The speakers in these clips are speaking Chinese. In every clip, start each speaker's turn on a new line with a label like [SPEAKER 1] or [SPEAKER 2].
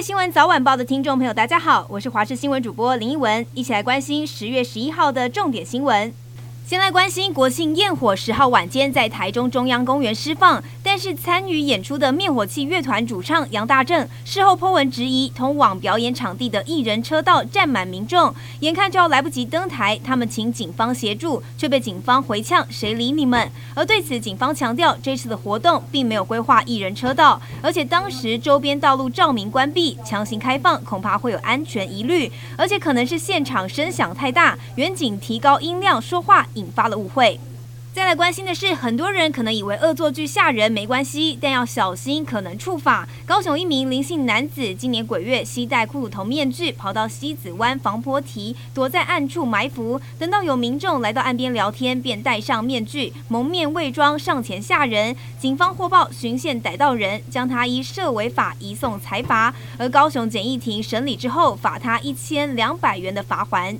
[SPEAKER 1] 新闻早晚报的听众朋友，大家好，我是华视新闻主播林奕文，一起来关心十月十一号的重点新闻。先来关心国庆焰火，十号晚间在台中中央公园释放，但是参与演出的灭火器乐团主唱杨大正事后 po 文质疑，通往表演场地的艺人车道站满民众，眼看就要来不及登台，他们请警方协助，却被警方回呛“谁理你们”。而对此，警方强调这次的活动并没有规划艺人车道，而且当时周边道路照明关闭，强行开放恐怕会有安全疑虑，而且可能是现场声响太大，远警提高音量说话。引发了误会。再来关心的是，很多人可能以为恶作剧吓人没关系，但要小心可能触法。高雄一名林姓男子今年鬼月携带骷髅头面具，跑到西子湾防波堤，躲在暗处埋伏。等到有民众来到岸边聊天，便戴上面具，蒙面伪装上前吓人。警方获报巡线逮到人，将他依涉违法移送裁罚。而高雄检疫庭审理之后，罚他一千两百元的罚锾。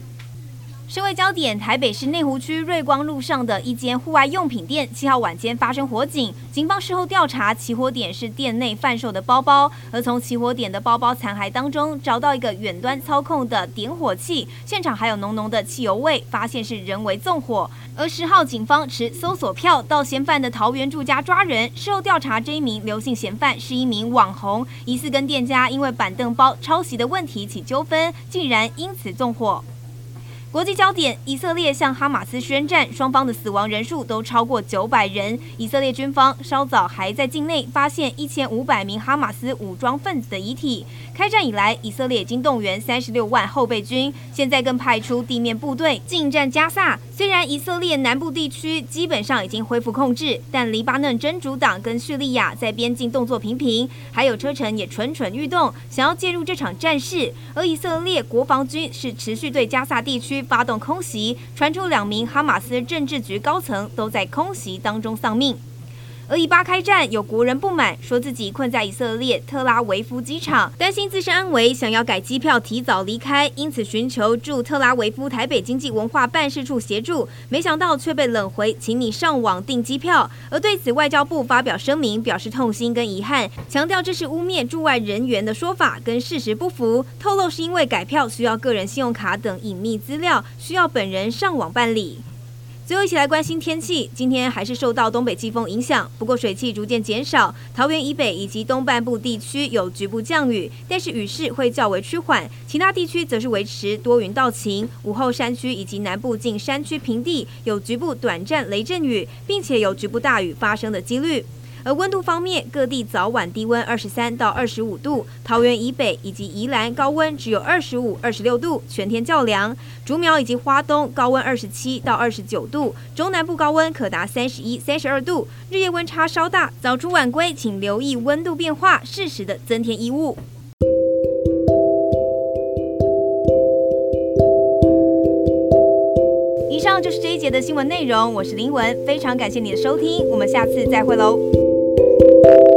[SPEAKER 1] 社会焦点：台北市内湖区瑞光路上的一间户外用品店，七号晚间发生火警。警方事后调查，起火点是店内贩售的包包。而从起火点的包包残骸当中，找到一个远端操控的点火器，现场还有浓浓的汽油味，发现是人为纵火。而十号警方持搜索票到嫌犯的桃园住家抓人。事后调查，这一名刘姓嫌犯是一名网红，疑似跟店家因为板凳包抄袭的问题起纠纷，竟然因此纵火。国际焦点：以色列向哈马斯宣战，双方的死亡人数都超过九百人。以色列军方稍早还在境内发现一千五百名哈马斯武装分子的遗体。开战以来，以色列已经动员三十六万后备军，现在更派出地面部队进占加萨。虽然以色列南部地区基本上已经恢复控制，但黎巴嫩真主党跟叙利亚在边境动作频频，还有车臣也蠢蠢欲动，想要介入这场战事。而以色列国防军是持续对加萨地区。发动空袭，传出两名哈马斯政治局高层都在空袭当中丧命。而以巴开战，有国人不满，说自己困在以色列特拉维夫机场，担心自身安危，想要改机票提早离开，因此寻求驻特拉维夫台北经济文化办事处协助，没想到却被冷回，请你上网订机票。而对此，外交部发表声明，表示痛心跟遗憾，强调这是污蔑驻外人员的说法，跟事实不符。透露是因为改票需要个人信用卡等隐秘资料，需要本人上网办理。最后一起来关心天气，今天还是受到东北季风影响，不过水汽逐渐减少，桃园以北以及东半部地区有局部降雨，但是雨势会较为趋缓，其他地区则是维持多云到晴。午后山区以及南部近山区平地有局部短暂雷阵雨，并且有局部大雨发生的几率。而温度方面，各地早晚低温二十三到二十五度，桃园以北以及宜兰高温只有二十五、二十六度，全天较凉。竹苗以及花东高温二十七到二十九度，中南部高温可达三十一、三十二度，日夜温差稍大。早出晚归，请留意温度变化，适时的增添衣物。以上就是这一节的新闻内容，我是林文，非常感谢你的收听，我们下次再会喽。thank you